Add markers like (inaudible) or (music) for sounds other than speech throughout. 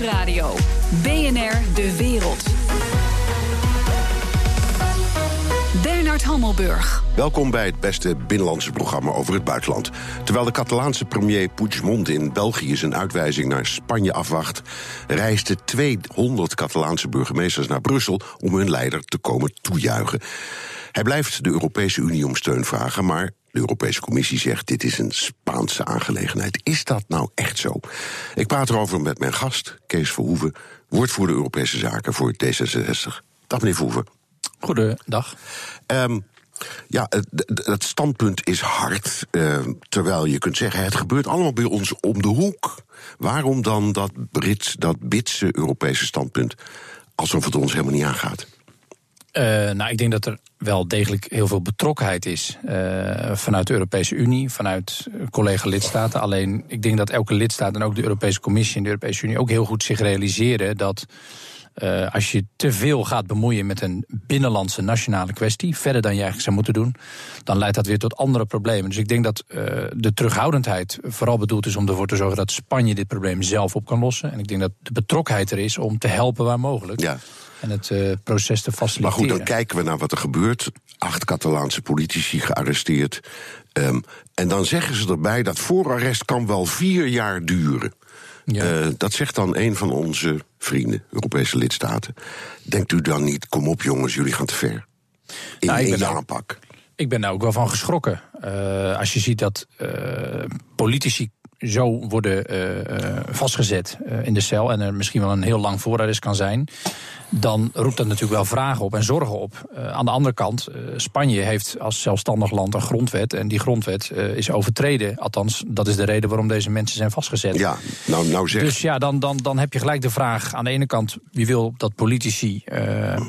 Nieuwsradio. BNR De Wereld. Bernard Hammelburg. Welkom bij het beste binnenlandse programma over het buitenland. Terwijl de Catalaanse premier Puigdemont in België zijn uitwijzing naar Spanje afwacht, reisden 200 Catalaanse burgemeesters naar Brussel om hun leider te komen toejuichen. Hij blijft de Europese Unie om steun vragen, maar de Europese Commissie zegt dit is een Spaanse aangelegenheid. Is dat nou echt zo? Ik praat erover met mijn gast, Kees Verhoeven, woordvoerder Europese Zaken voor D66. Dag meneer Verhoeven. Goedendag. Um, ja, het, het, standpunt is hard. Uh, terwijl je kunt zeggen, het gebeurt allemaal bij ons om de hoek. Waarom dan dat, Brits, dat Britse Europese standpunt? Alsof het ons helemaal niet aangaat. Uh, nou, ik denk dat er wel degelijk heel veel betrokkenheid is uh, vanuit de Europese Unie, vanuit collega-lidstaten. Alleen, ik denk dat elke lidstaat en ook de Europese Commissie en de Europese Unie ook heel goed zich realiseren dat uh, als je te veel gaat bemoeien met een binnenlandse nationale kwestie, verder dan je eigenlijk zou moeten doen, dan leidt dat weer tot andere problemen. Dus ik denk dat de terughoudendheid vooral bedoeld is om ervoor te zorgen dat Spanje dit probleem zelf op kan lossen. En ik denk dat de betrokkenheid er is om te helpen waar mogelijk. Ja. En het uh, proces te faciliteren. Maar goed, dan kijken we naar wat er gebeurt. Acht Catalaanse politici gearresteerd. Um, en dan zeggen ze erbij dat voorarrest kan wel vier jaar duren. Ja. Uh, dat zegt dan een van onze vrienden, Europese lidstaten. Denkt u dan niet, kom op jongens, jullie gaan te ver? In, nou, aanpak. Ik ben daar ook wel van geschrokken. Uh, als je ziet dat uh, politici zo worden vastgezet in de cel... en er misschien wel een heel lang voorarrest kan zijn dan roept dat natuurlijk wel vragen op en zorgen op. Aan de andere kant, Spanje heeft als zelfstandig land een grondwet. En die grondwet is overtreden. Althans, dat is de reden waarom deze mensen zijn vastgezet. Ja, nou, nou zeg. Dus ja, dan, dan, dan heb je gelijk de vraag aan de ene kant... wie wil dat politici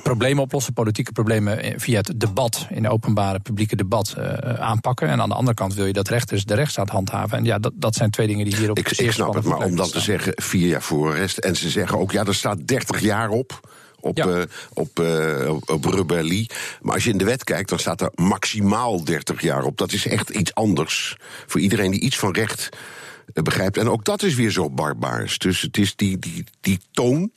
problemen oplossen, politieke problemen... via het debat, in het openbare publieke debat, aanpakken. En aan de andere kant wil je dat rechters de rechtsstaat handhaven. En ja, dat, dat zijn twee dingen die Ik, ik snap het, maar om dan te zeggen vier jaar voorarrest... en ze zeggen ook, ja, er staat 30 jaar op op, ja. uh, op, uh, op rebellie. Maar als je in de wet kijkt, dan staat er maximaal 30 jaar op. Dat is echt iets anders voor iedereen die iets van recht uh, begrijpt. En ook dat is weer zo barbaars. Dus het is die, die, die toon.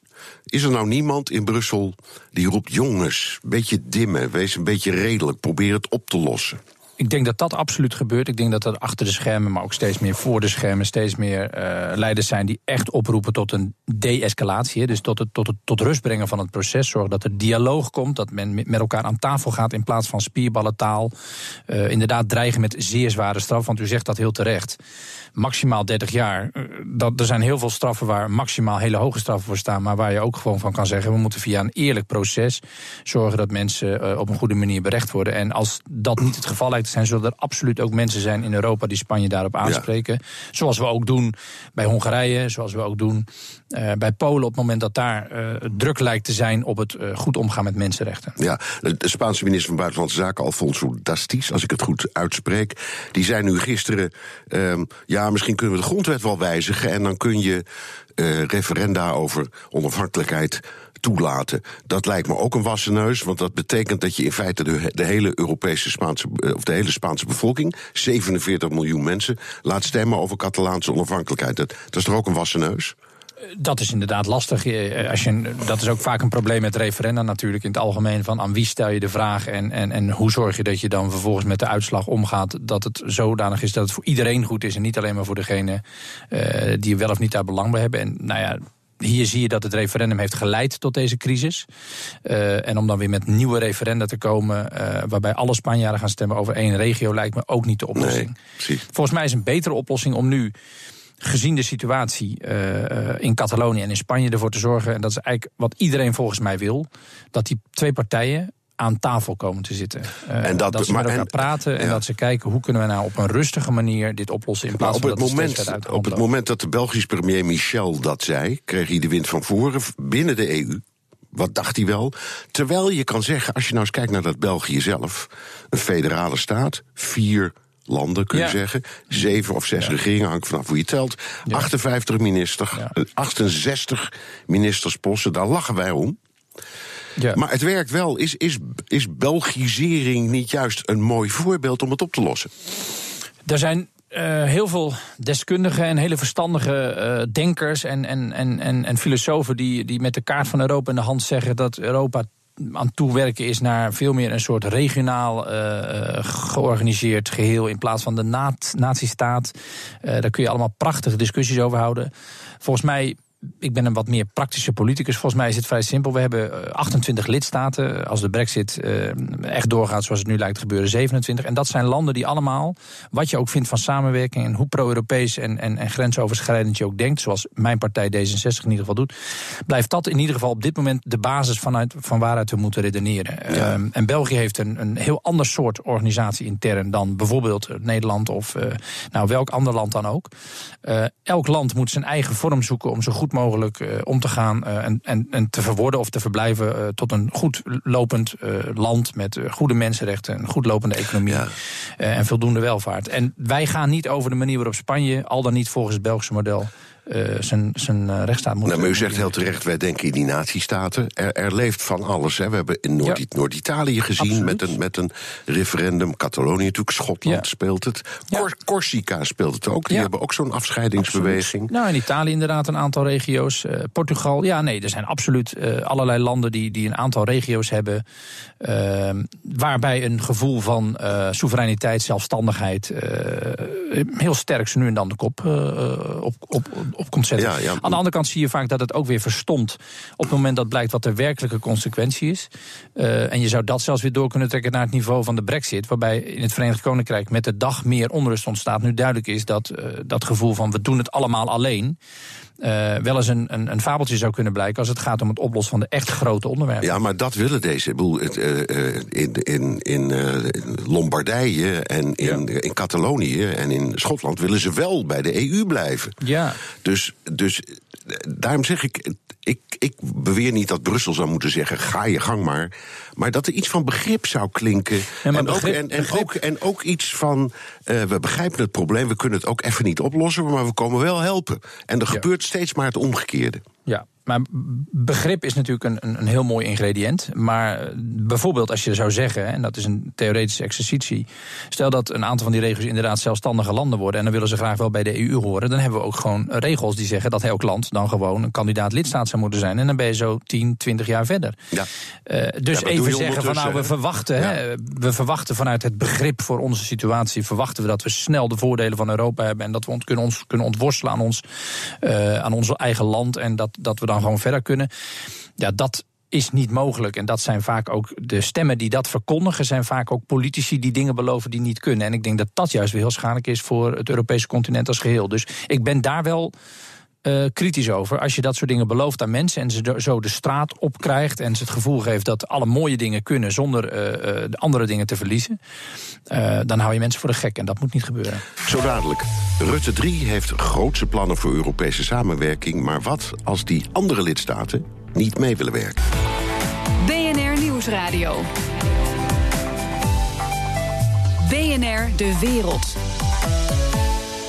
Is er nou niemand in Brussel die roept: jongens, beetje dimmen, wees een beetje redelijk, probeer het op te lossen? Ik denk dat dat absoluut gebeurt. Ik denk dat er achter de schermen, maar ook steeds meer voor de schermen, steeds meer uh, leiders zijn die echt oproepen tot een de-escalatie. Dus tot het, tot het tot rust brengen van het proces. Zorgen dat er dialoog komt, dat men met elkaar aan tafel gaat in plaats van spierballentaal. Uh, inderdaad dreigen met zeer zware straf, want u zegt dat heel terecht. Maximaal 30 jaar. Uh, dat, er zijn heel veel straffen waar maximaal hele hoge straffen voor staan, maar waar je ook gewoon van kan zeggen: we moeten via een eerlijk proces zorgen dat mensen op een goede manier berecht worden. En als dat niet het geval lijkt zijn, zullen er absoluut ook mensen zijn in Europa die Spanje daarop aanspreken. Ja. Zoals we ook doen bij Hongarije, zoals we ook doen uh, bij Polen op het moment dat daar uh, druk lijkt te zijn op het uh, goed omgaan met mensenrechten. Ja, de Spaanse minister van Buitenlandse Zaken, Alfonso Dastis, als ik het goed uitspreek, die zei nu gisteren: um, ja, misschien kunnen we de grondwet wel wijzigen en dan kun je referenda over onafhankelijkheid toelaten. Dat lijkt me ook een wassen neus, want dat betekent dat je in feite de, hele Europese Spaanse, of de hele Spaanse bevolking, 47 miljoen mensen, laat stemmen over Catalaanse onafhankelijkheid. Dat, is toch ook een wassen neus? Dat is inderdaad lastig. Als je, dat is ook vaak een probleem met referenda natuurlijk in het algemeen. Van aan wie stel je de vraag en, en, en hoe zorg je dat je dan vervolgens met de uitslag omgaat. Dat het zodanig is dat het voor iedereen goed is. En niet alleen maar voor degene uh, die wel of niet daar belang bij hebben. En nou ja, hier zie je dat het referendum heeft geleid tot deze crisis. Uh, en om dan weer met nieuwe referenda te komen, uh, waarbij alle Spanjaarden gaan stemmen over één regio, lijkt me ook niet de oplossing. Nee, Volgens mij is een betere oplossing om nu gezien de situatie uh, in Catalonië en in Spanje ervoor te zorgen, en dat is eigenlijk wat iedereen volgens mij wil, dat die twee partijen aan tafel komen te zitten. Uh, en dat, dat ze maar, met elkaar en, praten en ja. dat ze kijken hoe kunnen we nou op een rustige manier dit oplossen in plaats op het van dat moment, het Op het moment dat de Belgische premier Michel dat zei, kreeg hij de wind van voren binnen de EU. Wat dacht hij wel? Terwijl je kan zeggen, als je nou eens kijkt naar dat België zelf, een federale staat, vier landen, kun je ja. zeggen. Zeven of zes ja. regeringen, hangt vanaf hoe je telt. Ja. 58 ministers, 68 ministersposten, daar lachen wij om. Ja. Maar het werkt wel. Is, is, is Belgisering niet juist een mooi voorbeeld om het op te lossen? Er zijn heel veel deskundigen en hele verstandige denkers en, en, en, en, en filosofen die, die met de kaart van Europa in de hand zeggen dat Europa aan toewerken is naar veel meer een soort regionaal uh, georganiseerd geheel in plaats van de nazistaat. daar kun je allemaal prachtige discussies over houden. Volgens mij ik ben een wat meer praktische politicus. Volgens mij is het vrij simpel. We hebben 28 eh, lidstaten. Als de brexit uh, echt doorgaat zoals het nu lijkt te gebeuren, 27. En dat zijn landen die allemaal, wat je ook vindt van samenwerking... en hoe pro-Europees en, en, en grensoverschrijdend je ook denkt... zoals mijn partij D66 in ieder geval doet... blijft dat in ieder geval op dit moment de basis vanuit, van waaruit we moeten redeneren. Ja. Um, en België heeft een, een heel ander soort organisatie intern... dan bijvoorbeeld Nederland of uh, nou, welk ander land dan ook. Uh, elk land moet zijn eigen vorm zoeken om zo goed mogelijk uh, om te gaan uh, en, en, en te verworden of te verblijven uh, tot een goed lopend land met goede mensenrechten, een goed lopende economie ja. en voldoende welvaart. En wij gaan niet over de manier waarop Spanje, al dan niet volgens het Belgische model, zijn, zijn uh, rechtsstaat moet. Nou, maar u zegt heel terecht, wij denken in die natiestaten. Er, er leeft van alles. Hè. We hebben in Noord-Italië gezien met een, met een referendum. Catalonië natuurlijk, Schotland ja. speelt het. Cor Corsica speelt het ook. Die hebben ook zo'n afscheidingsbeweging. Absoluut. Nou, in Italië inderdaad een aantal regio's. Uh, Portugal, ja, nee, er zijn absoluut allerlei landen die, die een aantal regio's hebben. Ehm, waarbij een gevoel van soevereiniteit, zelfstandigheid heel sterk ze nu en dan de kop op, op op komt zetten. Ja, ja. Aan de andere kant zie je vaak dat het ook weer verstomt op het moment dat blijkt wat de werkelijke consequentie is. Uh, en je zou dat zelfs weer door kunnen trekken naar het niveau van de brexit, waarbij in het Verenigd Koninkrijk met de dag meer onrust ontstaat. Nu duidelijk is dat uh, dat gevoel van we doen het allemaal alleen. Uh, wel eens een, een, een, fabeltje zou kunnen blijken als het gaat om het oplossen van de echt grote onderwerpen. Ja, maar dat willen deze. Boel, uh, in in, in Lombardije en in, ja. in Catalonië en in Schotland willen ze wel bij de EU blijven. Ja. Dus, dus daarom zeg ik, ik, ik beweer niet dat Brussel zou moeten zeggen: ga je gang maar. Maar dat er iets van begrip zou klinken. Ja, en, begrip, ook, en, en, begrip... ook, en ook iets van: uh, we begrijpen het probleem, we kunnen het ook even niet oplossen, maar we komen wel helpen. En er ja. gebeurt steeds maar het omgekeerde. Ja, maar begrip is natuurlijk een, een, een, heel mooi ingrediënt. Maar eh, bijvoorbeeld als je zou zeggen, en dat is een theoretische exercitie. Stel dat een aantal van die regels inderdaad zelfstandige landen worden. en dan willen ze graag wel bij de EU horen. dan hebben we ook gewoon regels die zeggen dat elk land dan gewoon een kandidaat lidstaat zou moeten zijn. En dan ben je zo 10, 20 jaar verder. Ja. Uh, dus ja, even zeggen van nou, we verwachten, ja. hè, we verwachten vanuit het begrip voor onze situatie. verwachten we dat we snel de voordelen van Europa hebben. en dat we ons kunnen, ons, kunnen ontworstelen aan ons, uh, aan ons eigen land. en dat, dat we dan gewoon verder kunnen. Ja, dat is niet mogelijk. En dat zijn vaak ook de stemmen die dat verkondigen, zijn vaak ook politici die dingen beloven die niet kunnen. En ik denk dat dat juist weer heel schadelijk is voor het Europese continent als geheel. Dus ik ben daar wel. Uh, kritisch over. Als je dat soort dingen belooft aan mensen en ze zo de straat op krijgt en ze het gevoel geeft dat alle mooie dingen kunnen zonder uh, uh, de andere dingen te verliezen, dan hou je mensen voor de gek en dat moet niet gebeuren. Zo dadelijk. Rutte 3 heeft grootse plannen voor Europese samenwerking, maar wat als die andere lidstaten niet mee willen werken? BNR Nieuwsradio. BNR De Wereld.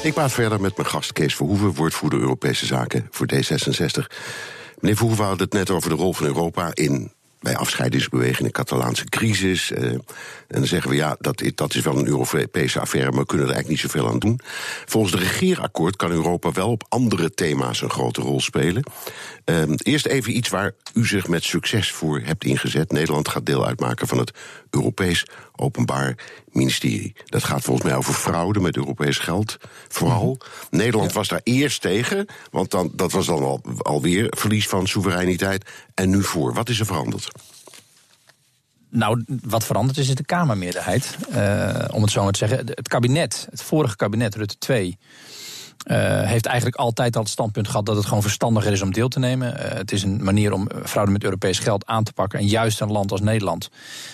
Ik praat verder met mijn gast Kees Verhoeven, woordvoerder Europese Zaken voor D66. Meneer Verhoeven, hadden het net over de rol van Europa in bij afscheidingsbeweging, de Catalaanse crisis. Uh, en dan zeggen we ja, dat, dat is wel een Europese affaire, maar we kunnen er eigenlijk niet zoveel aan doen. Volgens de regeerakkoord kan Europa wel op andere thema's een grote rol spelen. Uh, eerst even iets waar u zich met succes voor hebt ingezet. Nederland gaat deel uitmaken van het Europees Openbaar Ministerie. Dat gaat volgens mij over fraude met Europees geld, vooral. Mhm. Nederland ja. was daar eerst tegen, want dan, dat was dan al, alweer verlies van soevereiniteit. En nu voor. Wat is er veranderd? Nou, wat veranderd is, is de Kamermeerderheid. Uh, om het zo maar te zeggen. Het kabinet, het vorige kabinet, Rutte 2. Uh, heeft eigenlijk altijd al het standpunt gehad dat het gewoon verstandiger is om deel te nemen. Uh, het is een manier om fraude met Europees geld aan te pakken. En juist een land als Nederland,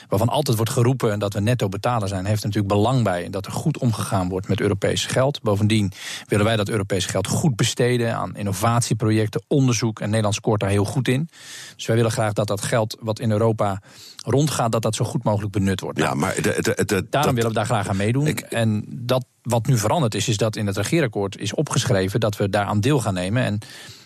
waarvan altijd wordt geroepen dat we netto betaler zijn, heeft er natuurlijk belang bij dat er goed omgegaan wordt met Europees geld. Bovendien willen wij dat Europees geld goed besteden aan innovatieprojecten, onderzoek. En Nederland scoort daar heel goed in. Dus wij willen graag dat dat geld wat in Europa rondgaat, dat dat zo goed mogelijk benut wordt. Ja, maar de, de, de, Daarom dat, willen we daar graag aan meedoen. Ik, en dat wat nu veranderd is, is dat in het regeerakkoord is opgeschreven dat we daaraan deel gaan nemen. En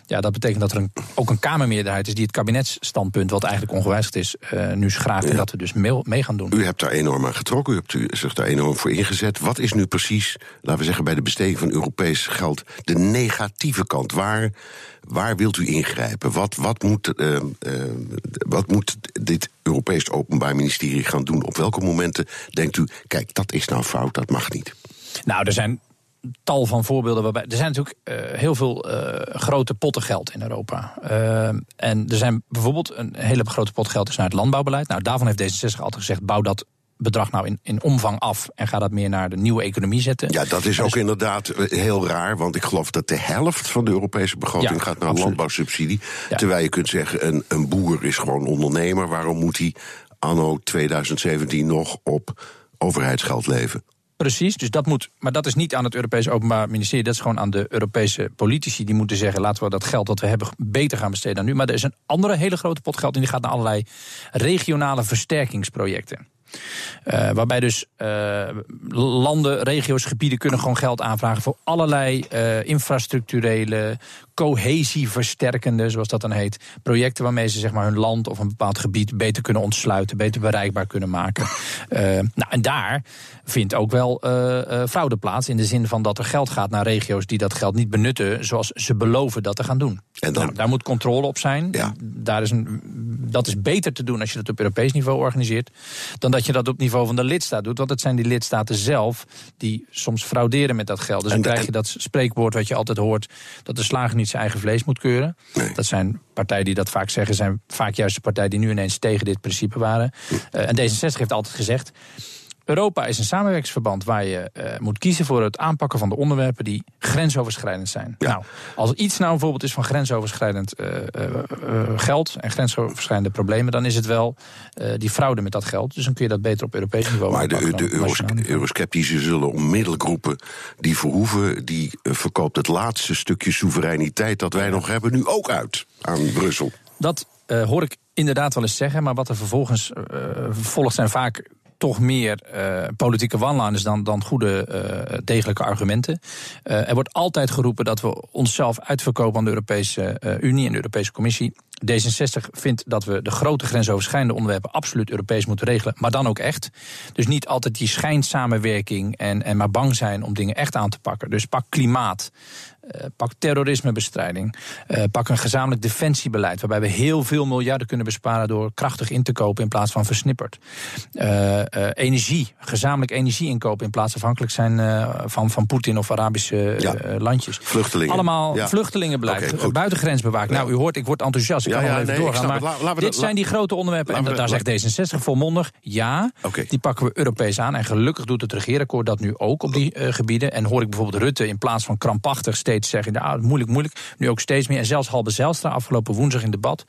Ja, dat betekent dat er een, ook een Kamermeerderheid is die het kabinetsstandpunt, wat eigenlijk ongewijzigd is, uh, nu schraagt. En dat we dus mee, mee, gaan doen. U hebt daar enorm aan getrokken, u hebt u zich daar enorm voor ingezet. Wat is nu precies, laten we zeggen, bij de besteding van Europees geld de negatieve kant? Waar, waar wilt u ingrijpen? Wat, wat, moet, uh, uh, wat moet dit Europees Openbaar Ministerie gaan doen? Op welke momenten denkt u, kijk, dat is nou fout, dat mag niet? Nou, er zijn tal van voorbeelden waarbij. Er zijn natuurlijk uh, heel veel uh, grote potten geld in Europa. Uh, en er zijn bijvoorbeeld een hele grote pot geld is naar het landbouwbeleid. Nou, daarvan heeft D66 altijd gezegd: bouw dat bedrag nou in, in omvang af en ga dat meer naar de nieuwe economie zetten. Ja, dat is ook dus- inderdaad heel raar, want ik geloof dat de helft van de Europese begroting gaat naar absoluut. landbouwsubsidie. Ja. Terwijl je kunt zeggen, een, een boer is gewoon ondernemer. Waarom moet hij anno 2017 nog op overheidsgeld leven? Precies, dus dat moet, maar dat is niet aan het Europese Openbaar Ministerie, dat is gewoon aan de Europese politici. Die moeten zeggen: laten we dat geld dat we hebben beter gaan besteden dan nu. Maar er is een andere hele grote pot geld en die gaat naar allerlei regionale versterkingsprojecten. Uh, waarbij dus uh, landen, regio's, gebieden kunnen gewoon geld aanvragen voor allerlei uh, infrastructurele, cohesieversterkende, zoals dat dan heet, projecten waarmee ze zeg maar, hun land of een bepaald gebied beter kunnen ontsluiten, beter bereikbaar kunnen maken. nou, en daar vindt ook wel fraude plaats, in de zin van dat er geld gaat naar regio's die dat geld niet benutten zoals ze beloven dat te gaan doen. En dan... Nou, daar moet controle op zijn. Ja. Daar is een, dat is beter te doen als je dat op Europees niveau organiseert, dan dat je dat op niveau van de lidstaat doet. Want het zijn die lidstaten zelf die soms frauderen met dat geld. Dus dan krijg je dat spreekwoord wat je altijd hoort... dat de slager niet zijn eigen vlees moet keuren. Dat zijn partijen die dat vaak zeggen... zijn vaak juist de partijen die nu ineens tegen dit principe waren. Uh, en D66 heeft altijd gezegd... Europa is een samenwerkingsverband waar je uh, moet kiezen voor het aanpakken van de onderwerpen die grensoverschrijdend zijn. Nou, als iets nou bijvoorbeeld is van grensoverschrijdend uh, uh, geld en grensoverschrijdende problemen, dan is het wel die fraude met dat geld. Dus dan kun je dat beter op Europees niveau Maar de, de Euros eurosceptici zullen onmiddellijk roepen, die Verhoeven die verkoopt het laatste stukje soevereiniteit dat wij nog hebben nu ook uit aan Brussel. Dat hoor ik inderdaad wel eens zeggen, maar wat er vervolgens volgt zijn vaak toch meer uh, politieke wanlanders dan, dan goede, uh, degelijke argumenten. Uh, er wordt altijd geroepen dat we onszelf uitverkopen aan de Europese Unie en de Europese Commissie. D66 vindt dat we de grote grensoverschrijdende onderwerpen absoluut Europees moeten regelen, maar dan ook echt. Dus niet altijd die schijnsamenwerking en, en maar bang zijn om dingen echt aan te pakken. Dus pak klimaat, uh, pak terrorismebestrijding. Uh, pak een gezamenlijk defensiebeleid. Waarbij we heel veel miljarden kunnen besparen door krachtig in te kopen in plaats van versnipperd. Uh, energie, gezamenlijk energie inkopen in plaats afhankelijk zijn van, van Poetin of Arabische ja. landjes. Vluchtelingen. Allemaal ja. vluchtelingenbeleid. Okay, buitengrensbewaking. Ja. Nou, u hoort, ik word enthousiast. Ik kan even nee, doorgaan. Maar la, dit dat, zijn die grote onderwerpen. En daar zegt D66 volmondig ja. Okay. Die pakken we Europees aan. En gelukkig doet het regeerakkoord dat nu ook op die gebieden. En hoor ik bijvoorbeeld Rutte in plaats van krampachtig steeds steeds zeggen, nou, moeilijk, moeilijk. Nu ook steeds meer. En zelfs Halbe Zijlstra afgelopen woensdag in debat.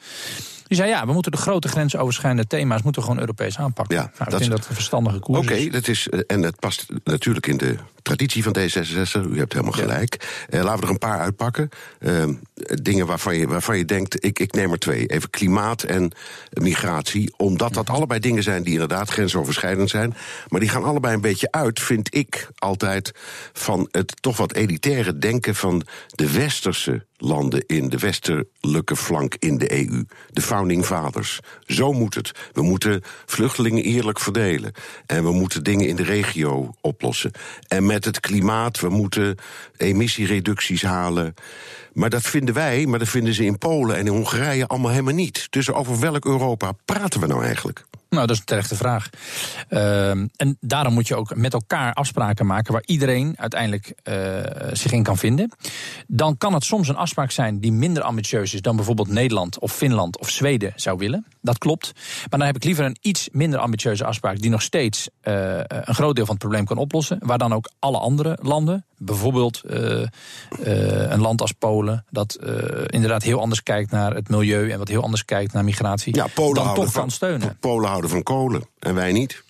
Die zei ja, we moeten de grote grensoverschrijdende thema's moeten we gewoon Europees aanpakken. Ja, nou, ik vind dat een verstandige koers Oké, dat is eh, en het past natuurlijk in de traditie van D66. U hebt helemaal gelijk. Ja. Uh, laten we er een paar uitpakken. Uh, dingen waarvan je, waarvan je denkt, ik, ik neem er twee. Even klimaat en migratie. Omdat dat allebei dingen zijn die inderdaad grensoverschrijdend zijn. Maar die gaan allebei een beetje uit, vind ik altijd, van het toch wat elitaire denken van de westerse landen in de westelijke flank in de EU. De founding fathers. Zo moet het. We moeten vluchtelingen eerlijk verdelen. En we moeten dingen in de regio oplossen. En met het klimaat, we moeten emissiereducties halen. Maar dat vinden wij, maar dat vinden ze in Polen en in Hongarije allemaal helemaal niet. Dus over welk Europa praten we nou eigenlijk? Nou, dat is een terechte vraag. Uh, en daarom moet je ook met elkaar afspraken maken waar iedereen uiteindelijk uh, zich in kan vinden. Dan kan het soms een afspraak zijn die minder ambitieus is dan bijvoorbeeld Nederland of Finland of Zweden zou willen. Dat klopt. Maar dan heb ik liever een iets minder ambitieuze afspraak die nog steeds uh, een groot deel van het probleem kan oplossen. Waar dan ook alle andere landen, bijvoorbeeld een land als Polen, dat inderdaad heel anders kijkt naar het milieu en wat heel anders kijkt naar migratie, ja, Polen dan toch van, kan steunen. Polen houden van kolen en wij niet.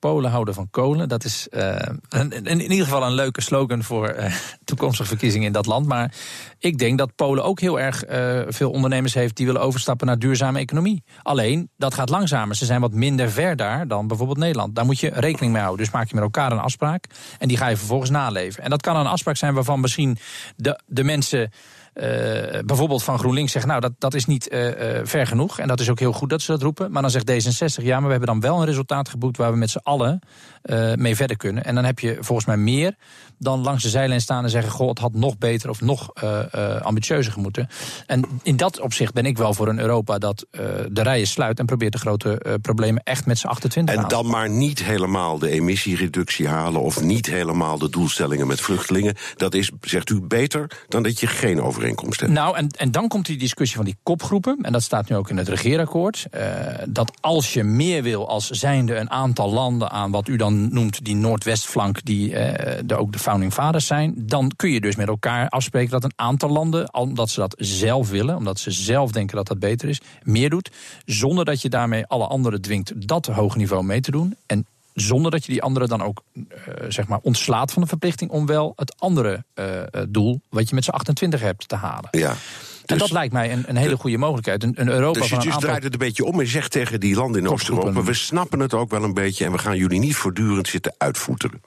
Polen houden van kolen. Dat is uh, een, in ieder geval een leuke slogan voor uh, toekomstige verkiezingen in dat land. Maar ik denk dat Polen ook heel erg uh, veel ondernemers heeft die willen overstappen naar duurzame economie. Alleen, dat gaat langzamer. Ze zijn wat minder ver daar dan bijvoorbeeld Nederland. Daar moet je rekening mee houden. Dus maak je met elkaar een afspraak en die ga je vervolgens naleven. En dat kan een afspraak zijn waarvan misschien de, de mensen bijvoorbeeld van GroenLinks zegt, nou dat, dat is niet ver genoeg. En dat is ook heel goed dat ze dat roepen. Maar dan zegt D66, ja, maar we hebben dan wel een resultaat geboekt waar we met z'n allen mee verder kunnen. En dan heb je volgens mij meer dan langs de zijlijn staan en zeggen: Goh, het had nog beter of nog ambitieuzer gemoeten. En in dat opzicht ben ik wel voor een Europa dat de rijen sluit en probeert de grote problemen echt met z'n 28 En dan maar niet helemaal de emissiereductie halen of niet helemaal de doelstellingen met vluchtelingen. Dat is, zegt u, beter dan dat je geen Nou, en, en dan komt die discussie van die kopgroepen. En dat staat nu ook in het regeerakkoord. Uh, dat als je meer wil als zijnde een aantal landen aan wat u dan noemt die noordwestflank, die uh, ook de founding fathers zijn, dan kun je dus met elkaar afspreken dat een aantal landen, omdat ze dat zelf willen, omdat ze zelf denken dat dat beter is, meer doet. Zonder dat je daarmee alle anderen dwingt dat hoog niveau mee te doen. En zonder dat je die anderen dan ook uh, zeg maar ontslaat van de verplichting om wel het andere uh, doel, wat je met z'n 28 hebt, te halen. Ja. Dus, en dat lijkt mij een, een hele goede mogelijkheid. Een, een Europa dus je, van een dus aantal... draait het een beetje om en zegt tegen die landen in Oost-Europa: we snappen het ook wel een beetje en we gaan jullie niet voortdurend zitten uitvoeteren.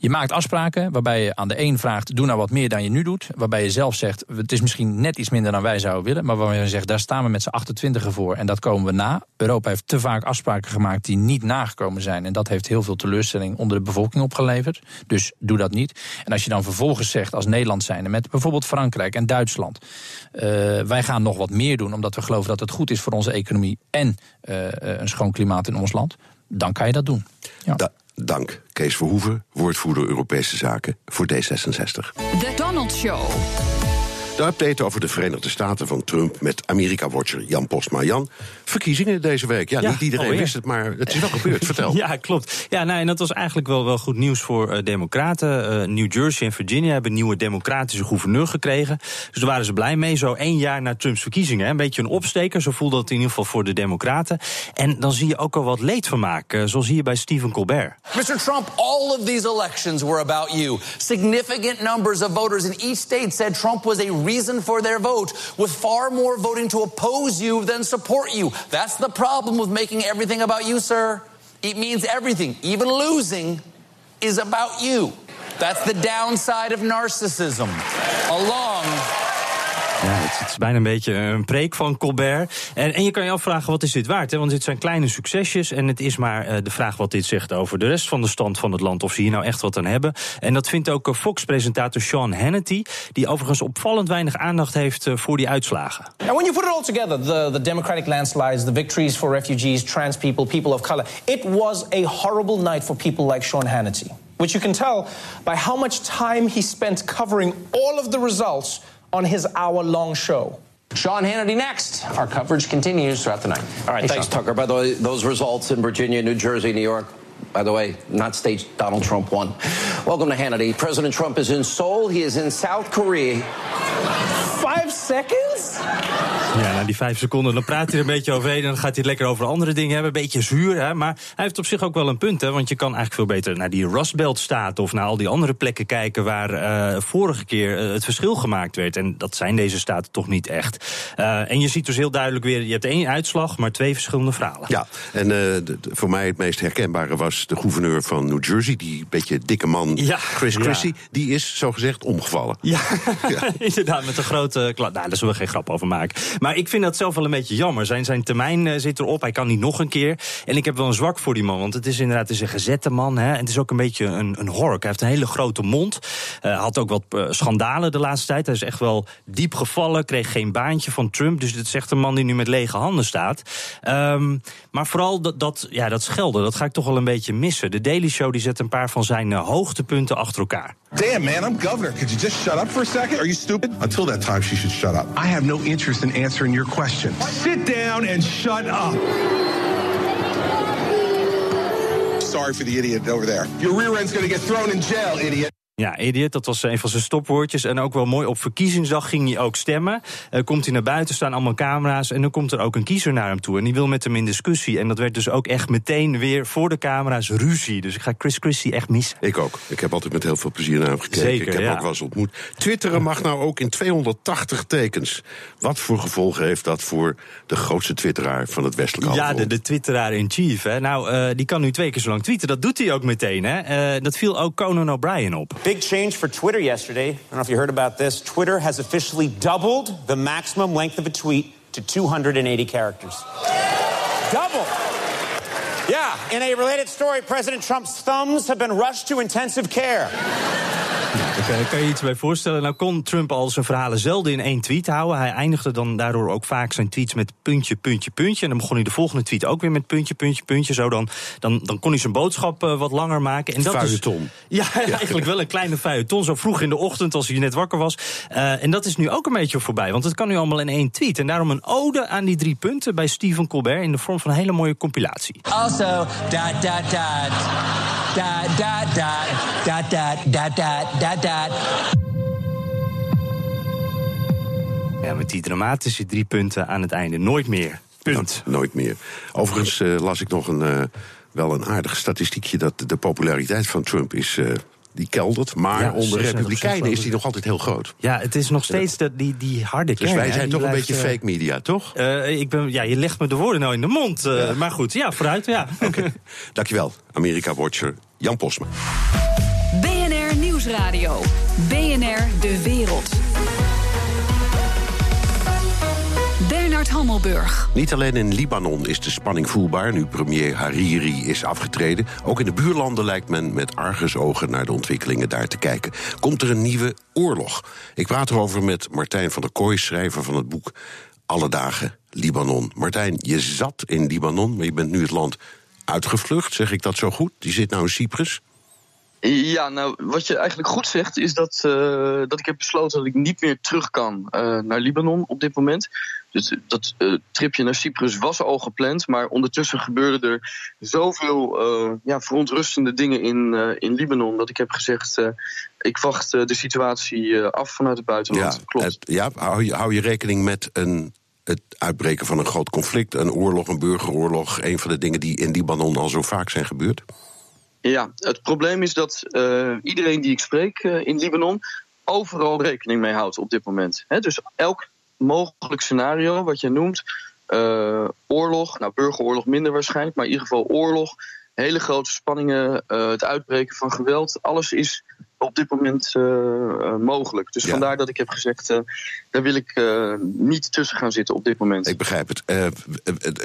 Je maakt afspraken waarbij je aan de een vraagt: doe nou wat meer dan je nu doet. Waarbij je zelf zegt: het is misschien net iets minder dan wij zouden willen. Maar waarbij je zegt: daar staan we met z'n 28 voor en dat komen we na. Europa heeft te vaak afspraken gemaakt die niet nagekomen zijn. En dat heeft heel veel teleurstelling onder de bevolking opgeleverd. Dus doe dat niet. En als je dan vervolgens zegt als Nederland zijnde met bijvoorbeeld Frankrijk en Duitsland: uh, wij gaan nog wat meer doen omdat we geloven dat het goed is voor onze economie en uh, een schoon klimaat in ons land. Dan kan je dat doen. Ja. Dank, Kees Verhoeven, woordvoerder Europese Zaken voor D66. The Donald Show. De update over de Verenigde Staten van Trump met Amerika-watcher Jan Postma. Jan, verkiezingen deze week. Ja, Ja, niet iedereen alweer. wist het, maar het is wel gebeurd. Vertel. (laughs) Ja, klopt. Ja, nou, en dat was eigenlijk wel, wel goed nieuws voor eh, Democraten. Eh, New Jersey en Virginia hebben een nieuwe democratische gouverneur gekregen. Dus daar waren ze blij mee. Zo één jaar na Trumps verkiezingen. hè. Een beetje een opsteker. Zo voelde het in ieder geval voor de Democraten. En dan zie je ook al wat leedvermaak. eh, zoals hier bij Stephen Colbert. Mr. Trump, all of these elections were about you. Significant numbers of voters in each state said Trump was a reason for their vote, with far more voting to oppose you than support you. That's the problem with making everything about you, sir. It means everything, even losing, is about you. That's the downside of narcissism. Along Ja, het is bijna een beetje een preek van Colbert. En, en je kan je afvragen, wat is dit waard? Hè? Want dit zijn kleine succesjes. En het is maar eh, de vraag wat dit zegt over de rest van de stand van het land. Of ze hier nou echt wat aan hebben. En dat vindt ook eh, Fox-presentator Sean Hannity. Die overigens opvallend weinig aandacht heeft eh, voor die uitslagen. And when you put it all together, the, the Democratic landslides, the victories for refugees, trans people, people of color, it was a horrible night for people like Sean Hannity. Which you can tell by how much time he spent covering all of the results on his hour long show. Sean Hannity next. Our coverage continues throughout the night. All right, Hey, thanks, Sean. Tucker. By the way, those results in Virginia, New Jersey, New York, by the way, not states Donald Trump won. Welcome to Hannity. President Trump is in Seoul. He is in South Korea. Five seconds? Ja, na die vijf seconden, dan praat hij er een beetje overheen... en dan gaat hij het lekker over andere dingen hebben. Een beetje zuur, hè? maar hij heeft op zich ook wel een punt. Hè? Want je kan eigenlijk veel beter naar die Rust Belt staat... of naar al die andere plekken kijken... waar eh, vorige keer eh, het verschil gemaakt werd. En dat zijn deze staten toch niet echt. Eh, en je ziet dus heel duidelijk weer... je hebt één uitslag, maar twee verschillende verhalen. Ja, en de- voor mij het meest herkenbare was de gouverneur van New Jersey, die beetje dikke man Ja, Chris ja. Christie, die is zogezegd omgevallen. Ja, (laughs) inderdaad, met een grote. Nou, daar zullen we geen grap over maken. Maar ik vind dat zelf wel een beetje jammer. Zijn, zijn termijn eh, zit erop, hij kan niet nog een keer. En ik heb wel een zwak voor die man, want het is inderdaad een gezette man. Hè, en het is ook een beetje een, een hork. Hij heeft een hele grote mond. Eh, had ook wat eh, schandalen de laatste tijd. Hij is echt wel diep gevallen, kreeg geen baantje van Trump. Dus dit is echt een man die nu met lege handen staat. Ehm, maar vooral dat, dat, ja, dat schelden, dat ga ik toch wel een beetje missen. De Daily Show die zet een paar van zijn hoogtepunten achter elkaar. Damn, man, I'm governor. Could you just shut up for a second? Are you stupid? Until that time, she should shut up. I have no interest in answering your question. Sit down and shut up. Sorry for the idiot over there. Your rear end's gonna get thrown in jail, idiot. Ja, idiot, dat was een van zijn stopwoordjes. En ook wel mooi, op verkiezingsdag ging hij ook stemmen. Eh, komt hij naar buiten, staan allemaal camera's... en dan komt er ook een kiezer naar hem toe. En die wil met hem in discussie. En dat werd dus ook echt meteen weer voor de camera's ruzie. Dus ik ga Chris Christie echt missen. Ik ook. Ik heb altijd met heel veel plezier naar hem gekeken. Zeker, ik heb ja. ook wel eens ontmoet. Twitteren mag nou ook in 280 tekens. Wat voor gevolgen heeft dat voor de grootste twitteraar van het westelijke Ja, de, halfrond? de twitteraar in chief. Hè. Nou, eh, die kan nu twee keer zo lang tweeten. Dat doet hij ook meteen. Hè. Eh, dat viel ook Conan O'Brien op. big change for Twitter yesterday. I don't know if you heard about this. Twitter has officially doubled the maximum length of a tweet to 280 characters. Double. Yeah, in a related story, President Trump's thumbs have been rushed to intensive care. Kan je iets bij voorstellen. Nou kon Trump al zijn verhalen zelden in één tweet houden. Hij eindigde dan daardoor ook vaak zijn tweets met puntje, puntje, puntje. En dan begon hij de volgende tweet ook weer met puntje, puntje, puntje. Zo dan, dan, dan kon hij zijn boodschap uh, wat langer maken. En dat feuilleton. Is, ja, ja, (laughs) eigenlijk wel een kleine feuilleton. Zo vroeg in de ochtend als hij net wakker was. Uh, en dat is nu ook een beetje voorbij. Want het kan nu allemaal in één tweet. En daarom een ode aan die drie punten bij Stephen Colbert... in de vorm van een hele mooie compilatie. Also, da da da da da da da da da da da da ja, met die dramatische drie punten aan het einde. Nooit meer. Punt. No, nooit meer. Overigens uh, las ik nog een, uh, wel een aardig statistiekje... dat de populariteit van Trump is... Uh, die keldert, maar ja, onder republikeinen is die nog altijd heel groot. Ja, het is nog steeds de, die, die harde kern. Dus wij zijn toch een beetje fake media, toch? ik ben, ja, je legt me de woorden nou in de mond. Ja. Maar goed, ja, vooruit, ja. (laughs) Okay. Dankjewel, Amerika-watcher Jan Posma. BNR Nieuwsradio. BNR De Wereld. Niet alleen in Libanon is de spanning voelbaar nu premier Hariri is afgetreden. Ook in de buurlanden lijkt men met argusogen naar de ontwikkelingen daar te kijken. Komt er een nieuwe oorlog? Ik praat erover met Martijn van der Kooi, schrijver van het boek Alle dagen Libanon. Martijn, je zat in Libanon, maar je bent nu het land uitgevlucht. Zeg ik dat zo goed? Die zit nou in Cyprus. Ja, nou, wat je eigenlijk goed zegt, is dat, uh, dat ik heb besloten dat ik niet meer terug kan uh, naar Libanon op dit moment. Dus dat uh, tripje naar Cyprus was al gepland, maar ondertussen gebeurden er zoveel ja, verontrustende dingen in, in Libanon dat ik heb gezegd: ik wacht de situatie af vanuit het buitenland. Ja, Klopt. Het, ja hou, je, hou je rekening met een het uitbreken van een groot conflict, een oorlog, een burgeroorlog, een van de dingen die in Libanon al zo vaak zijn gebeurd? Ja, het probleem is dat uh, iedereen die ik spreek uh, in Libanon overal rekening mee houdt op dit moment. Dus elk mogelijk scenario wat je noemt, uh, oorlog, nou burgeroorlog minder waarschijnlijk, maar in ieder geval oorlog, hele grote spanningen, het uitbreken van geweld, alles is op dit moment uh, mogelijk. Dus ja. vandaar dat ik heb gezegd, uh, daar wil ik niet tussen gaan zitten op dit moment. Ik begrijp het.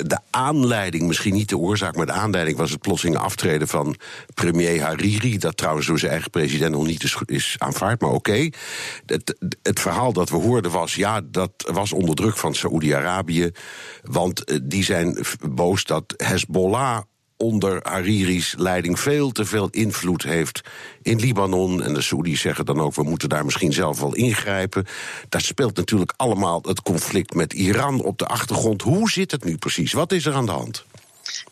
de aanleiding, misschien niet de oorzaak, maar de aanleiding was het plotseling aftreden van premier Hariri. Dat trouwens door zijn eigen president nog niet is, is aanvaard, maar oké. Okay. Het, het, verhaal dat we hoorden was, ja, dat was onder druk van Saoedi-Arabië. Want die zijn boos dat Hezbollah onder Hariri's leiding veel te veel invloed heeft in Libanon. En de Saoedi's zeggen dan ook, we moeten daar misschien zelf wel ingrijpen. Daar speelt natuurlijk allemaal het conflict met Iran op de achtergrond. Hoe zit het nu precies? Wat is er aan de hand?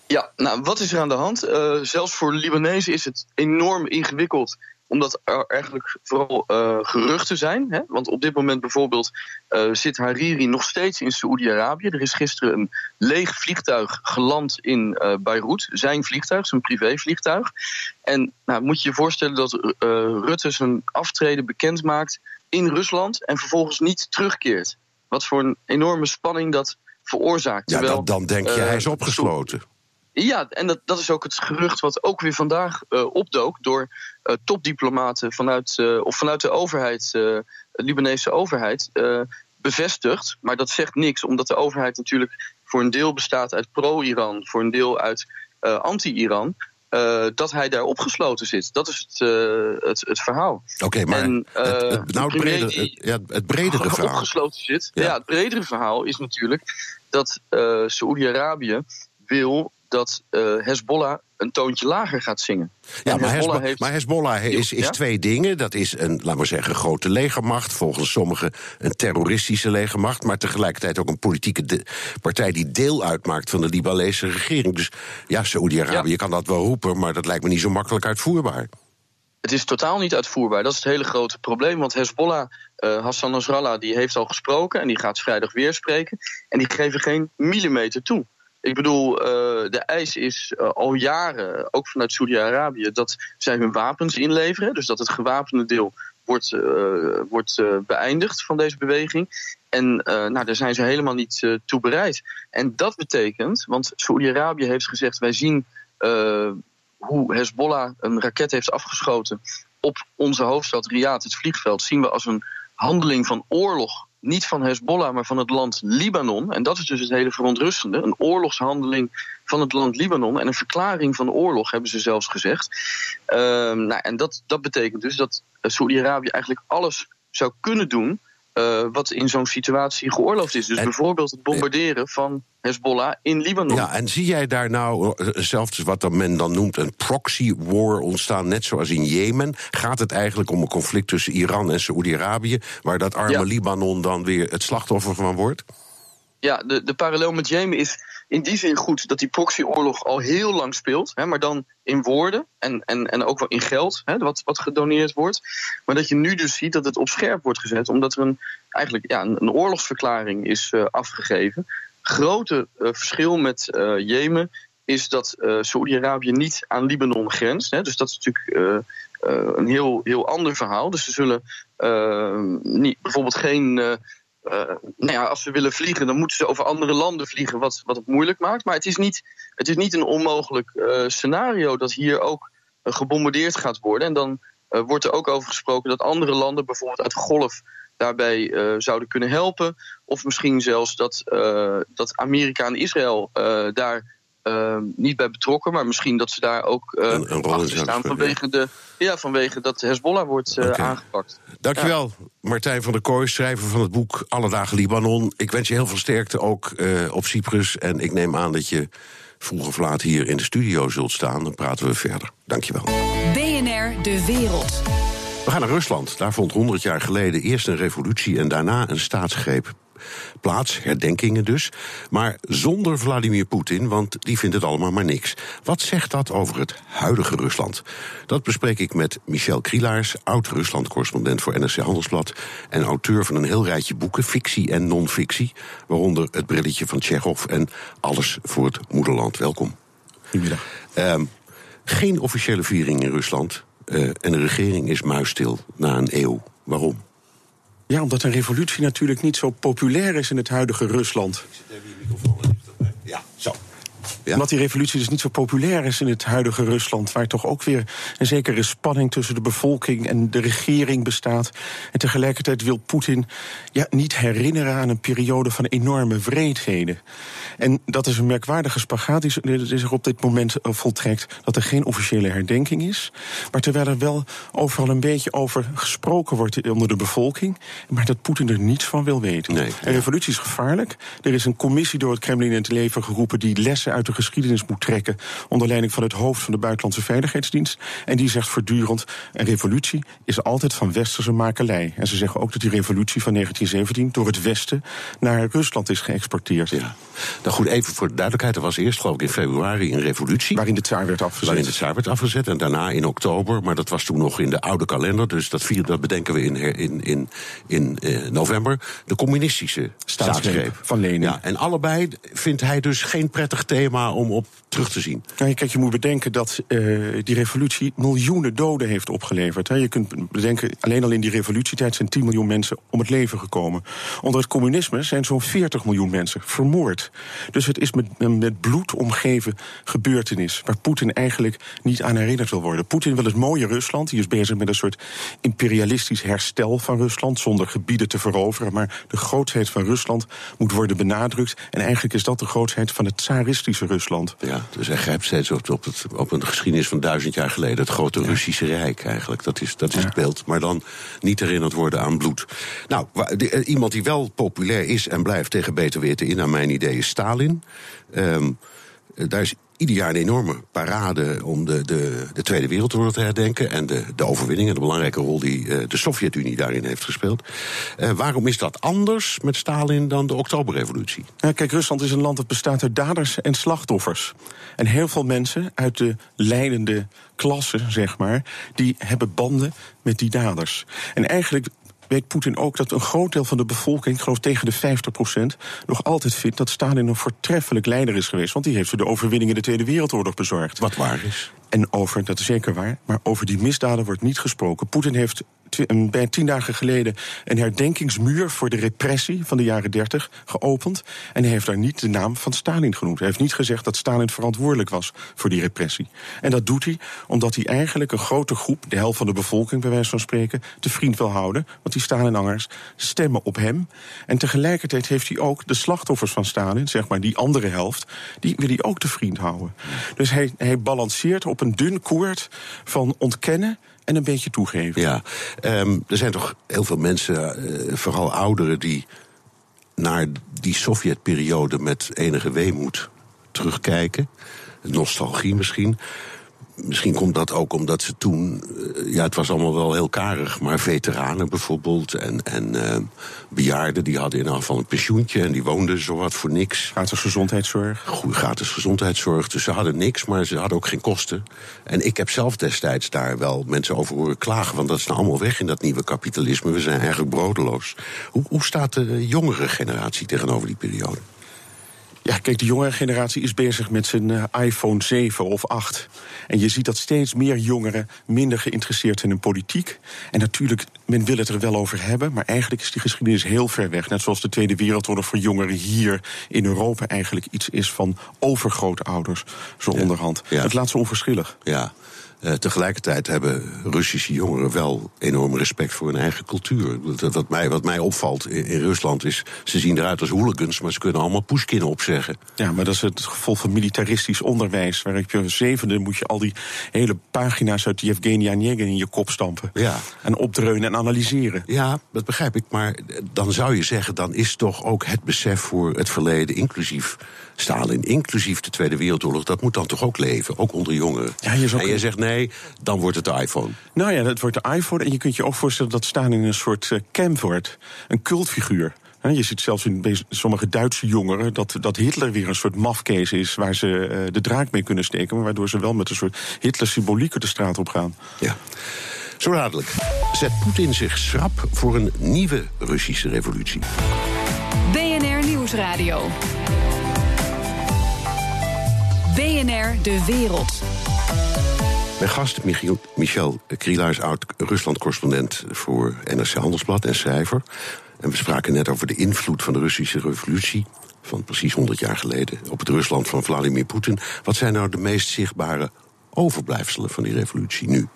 Ja, nou, wat is er aan de hand? Uh, zelfs voor Libanezen is het enorm ingewikkeld omdat er eigenlijk vooral uh, geruchten zijn. Hè? Want op dit moment bijvoorbeeld uh, zit Hariri nog steeds in Saoedi-Arabië. Er is gisteren een leeg vliegtuig geland in uh, Beirut. Zijn vliegtuig, zijn privévliegtuig. En nou, moet je je voorstellen dat Rutte zijn aftreden bekend maakt in Rusland en vervolgens niet terugkeert. Wat voor een enorme spanning dat veroorzaakt. Ja, dan, dan denk je, hij is opgesloten. Ja, en dat, dat is ook het gerucht wat ook weer vandaag uh, opdook door uh, topdiplomaten vanuit, uh, of vanuit de overheid, de Libanese overheid, bevestigd. Maar dat zegt niks, omdat de overheid natuurlijk voor een deel bestaat uit pro-Iran, voor een deel uit anti-Iran. dat hij daar opgesloten zit. Dat is het, het, het, verhaal. Oké, okay, maar en, het, het, nou breder, die ja, het bredere verhaal. opgesloten zit. Ja. ja. het bredere verhaal is natuurlijk dat Saoedi-Arabië wil dat uh, Hezbollah een toontje lager gaat zingen. Ja, maar Hezbollah, heeft... maar Hezbollah is, is twee dingen. Dat is een, laten we zeggen, grote legermacht. Volgens sommigen een terroristische legermacht. Maar tegelijkertijd ook een politieke partij die deel uitmaakt van de Libanese regering. Dus ja, Saoedi-Arabië ja. kan dat wel roepen, maar dat lijkt me niet zo makkelijk uitvoerbaar. Het is totaal niet uitvoerbaar. Dat is het hele grote probleem. Want Hezbollah, uh, Hassan Nasrallah, die heeft al gesproken en die gaat vrijdag weer spreken. En die geven geen millimeter toe. Ik bedoel, uh, de eis is uh, al jaren, ook vanuit Saudi-Arabië, dat zij hun wapens inleveren. Dus dat het gewapende deel wordt, uh, wordt beëindigd van deze beweging. En nou, daar zijn ze helemaal niet toe bereid. En dat betekent, want Saudi-Arabië heeft gezegd: wij zien hoe Hezbollah een raket heeft afgeschoten op onze hoofdstad Riyadh, het vliegveld, zien we als een handeling van oorlog. Niet van Hezbollah, maar van het land Libanon. En dat is dus het hele verontrustende. Een oorlogshandeling van het land Libanon. En een verklaring van oorlog, hebben ze zelfs gezegd. Ehm, nou, en dat, dat betekent dus dat Saudi-Arabië eigenlijk alles zou kunnen doen uh, wat in zo'n situatie geoorloofd is. Dus bijvoorbeeld het bombarderen van Hezbollah in Libanon. Ja, en zie jij daar nou eh, zelfs wat men dan noemt een proxy war ontstaan, net zoals in Jemen? Gaat het eigenlijk om een conflict tussen Iran en Saoedi-Arabië, waar dat arme Libanon dan weer het slachtoffer van wordt? Ja, de, de parallel met Jemen is in die zin goed dat die proxyoorlog al heel lang speelt, hè, maar dan in woorden en, en, en ook wel in geld, hè, wat, wat gedoneerd wordt. Maar dat je nu dus ziet dat het op scherp wordt gezet, omdat er een, eigenlijk, ja, een, oorlogsverklaring is uh, afgegeven. Grote uh, verschil met uh, Jemen is dat Saoedi-Arabië niet aan Libanon grenst. Hè, dus dat is natuurlijk een heel, heel ander verhaal. Dus ze zullen niet, bijvoorbeeld geen nou ja, als ze willen vliegen, dan moeten ze over andere landen vliegen, wat, wat het moeilijk maakt. Maar het is niet, het is niet een onmogelijk uh, scenario dat hier ook uh, gebombardeerd gaat worden. En dan wordt er ook over gesproken dat andere landen, bijvoorbeeld uit golf, daarbij zouden kunnen helpen. Of misschien zelfs dat, dat Amerika en Israël daar uh, niet bij betrokken, maar misschien dat ze daar ook uh, een, een achter staan vanwege, de, ja, vanwege dat Hezbollah wordt uh, okay. aangepakt. Dankjewel, ja. Martijn van der Kooi, schrijver van het boek Alle Dagen Libanon. Ik wens je heel veel sterkte ook op Cyprus. En ik neem aan dat je vroeg of laat hier in de studio zult staan. Dan praten we verder. Dankjewel. BNR De Wereld. We gaan naar Rusland. Daar vond 100 jaar geleden eerst een revolutie en daarna een staatsgreep plaats, herdenkingen dus. Maar zonder Vladimir Poetin, want die vindt het allemaal maar niks. Wat zegt dat over het huidige Rusland? Dat bespreek ik met Michel Krielaars, oud-Rusland-correspondent voor NRC Handelsblad. en auteur van een heel rijtje boeken, fictie en non-fictie. Waaronder Het Brilletje van Tsjechov en Alles voor het Moederland. Welkom. Goedemiddag. Um, geen officiële viering in Rusland. Uh, en de regering is muisstil na een eeuw. Waarom? Ja, omdat een revolutie natuurlijk niet zo populair is in het huidige Rusland. Ja. Omdat die revolutie dus niet zo populair is in het huidige Rusland, waar toch ook weer een zekere spanning tussen de bevolking en de regering bestaat. En tegelijkertijd wil Poetin ja, niet herinneren aan een periode van enorme wreedheden. En dat is een merkwaardige spagaat die zich op dit moment eh, voltrekt. Dat er geen officiële herdenking is. Maar terwijl er wel overal een beetje over gesproken wordt onder de bevolking. Maar dat Poetin er niets van wil weten. Nee, een revolutie is gevaarlijk. Er is een commissie door het Kremlin in het leven geroepen die lessen uit de geschiedenis moet trekken. onder leiding van het hoofd van de Buitenlandse Veiligheidsdienst. En die zegt voortdurend: een revolutie is altijd van westerse makelij. En ze zeggen ook dat die revolutie van 1917 door het Westen naar Rusland is geëxporteerd. Ja. Nou goed, even voor de duidelijkheid. Er was eerst geloof ik in februari een revolutie. Waarin de tsaar werd afgezet. Waarin de tsaar werd afgezet. En daarna in oktober. Maar dat was toen nog in de oude kalender. Dus dat, vier, dat bedenken we in, in, in, in eh, november. De communistische staatsgreep. Van Lenin. Ja, en allebei vindt hij dus geen prettig thema om op terug te zien. Nou, kijk, je moet bedenken dat uh, die revolutie miljoenen doden heeft opgeleverd. Hè. Je kunt bedenken, alleen al in die revolutietijd zijn 10 miljoen mensen om het leven gekomen. Onder het communisme zijn zo'n 40 miljoen mensen vermoord. Dus het is met, met bloed omgeven gebeurtenis. Waar Poetin eigenlijk niet aan herinnerd wil worden. Poetin wil het mooie Rusland. Die is bezig met een soort imperialistisch herstel van Rusland. Zonder gebieden te veroveren. Maar de grootheid van Rusland moet worden benadrukt. En eigenlijk is dat de grootheid van het tsaristische Rusland. Ja, dus hij grijpt steeds op, op, het, op een geschiedenis van duizend jaar geleden. Het grote Russische Rijk eigenlijk. Dat is, dat is ja. het beeld. Maar dan niet herinnerd worden aan bloed. Nou, de, iemand die wel populair is en blijft tegen beter weten in, naar mijn idee, is Stalin. Um, daar is ieder jaar een enorme parade om de, de, de Tweede Wereldoorlog te herdenken. En de, de overwinning en de belangrijke rol die uh, de Sovjet-Unie daarin heeft gespeeld. Uh, waarom is dat anders met Stalin dan de Oktoberrevolutie? Kijk, Rusland is een land dat bestaat uit daders en slachtoffers. En heel veel mensen uit de leidende klasse, zeg maar, die hebben banden met die daders. En eigenlijk weet Poetin ook dat een groot deel van de bevolking, ik geloof tegen de 50 procent, nog altijd vindt dat Stalin een voortreffelijk leider is geweest. Want die heeft ze de overwinning in de Tweede Wereldoorlog bezorgd. Wat waar is. En over, dat is zeker waar, maar over die misdaden wordt niet gesproken. Poetin heeft bij tien dagen geleden een herdenkingsmuur voor de repressie van de jaren 30 geopend. En hij heeft daar niet de naam van Stalin genoemd. Hij heeft niet gezegd dat Stalin verantwoordelijk was voor die repressie. En dat doet hij omdat hij eigenlijk een grote groep, de helft van de bevolking bij wijze van spreken, te vriend wil houden. Want die Stalin-angers stemmen op hem. En tegelijkertijd heeft hij ook de slachtoffers van Stalin, zeg maar die andere helft, die wil hij ook te vriend houden. Dus hij, hij balanceert op een dun koord van ontkennen en een beetje toegeven. Ja, ehm, er zijn toch heel veel mensen, eh, vooral ouderen, die naar die Sovjetperiode met enige weemoed terugkijken. Nostalgie misschien. Misschien komt dat ook omdat ze toen, eh, ja, het was allemaal wel heel karig, maar veteranen bijvoorbeeld en, en eh, bejaarden die hadden in ieder geval een pensioentje en die woonden zowat voor niks. Gratis gezondheidszorg. Goeie gratis gezondheidszorg. Dus ze hadden niks, maar ze hadden ook geen kosten. En ik heb zelf destijds daar wel mensen over horen klagen, want dat is nou allemaal weg in dat nieuwe kapitalisme. We zijn eigenlijk broodeloos. Hoe, hoe staat de jongere generatie tegenover die periode? Ja, kijk, de jongere generatie is bezig met zijn eh, iPhone 7 of 8. En je ziet dat steeds meer jongeren minder geïnteresseerd zijn in politiek. En natuurlijk, men wil het er wel over hebben, maar eigenlijk is die geschiedenis heel ver weg. Net zoals de Tweede Wereldoorlog voor jongeren hier in Europa eigenlijk iets is van overgrootouders, zo onderhand. Het laat ze onverschillig. Ja. Eh, tegelijkertijd hebben Russische jongeren wel enorm respect voor hun eigen cultuur. Dat- Wat mij, wat mij opvalt in, in Rusland is, ze zien eruit als hooligans, maar ze kunnen allemaal Pushkin opzeggen. Ja, maar dat is het gevolg van militaristisch onderwijs. Waar op je zevende moet je al die hele pagina's uit Yevgeny Onegin in je kop stampen. Ja. En opdreunen en analyseren. Ja, dat begrijp ik. Maar dan zou je zeggen, dan is toch ook het besef voor het verleden, inclusief Stalin, inclusief de Tweede Wereldoorlog, dat moet dan toch ook leven, ook onder jongeren. Ja, je zou en jij zegt nee, dan wordt het de iPhone. Nou ja, dat wordt de iPhone. En je kunt je ook voorstellen dat Stalin een soort uh, camp wordt. Een cultfiguur. Je ziet zelfs in sommige Duitse jongeren dat, dat Hitler weer een soort mafkees is waar ze uh, de draak mee kunnen steken, maar waardoor ze wel met een soort Hitler-symboliek de straat op gaan. Ja. Zo dadelijk. Zet Poetin zich schrap voor een nieuwe Russische revolutie. BNR Nieuwsradio. BNR De Wereld. Mijn gast Michiel, Michel Krielaars, oud-Rusland-correspondent voor NRC Handelsblad en schrijver. En we spraken net over de invloed van de Russische revolutie van precies 100 jaar geleden op het Rusland van Vladimir Poetin. Wat zijn nou de meest zichtbare overblijfselen van die revolutie nu?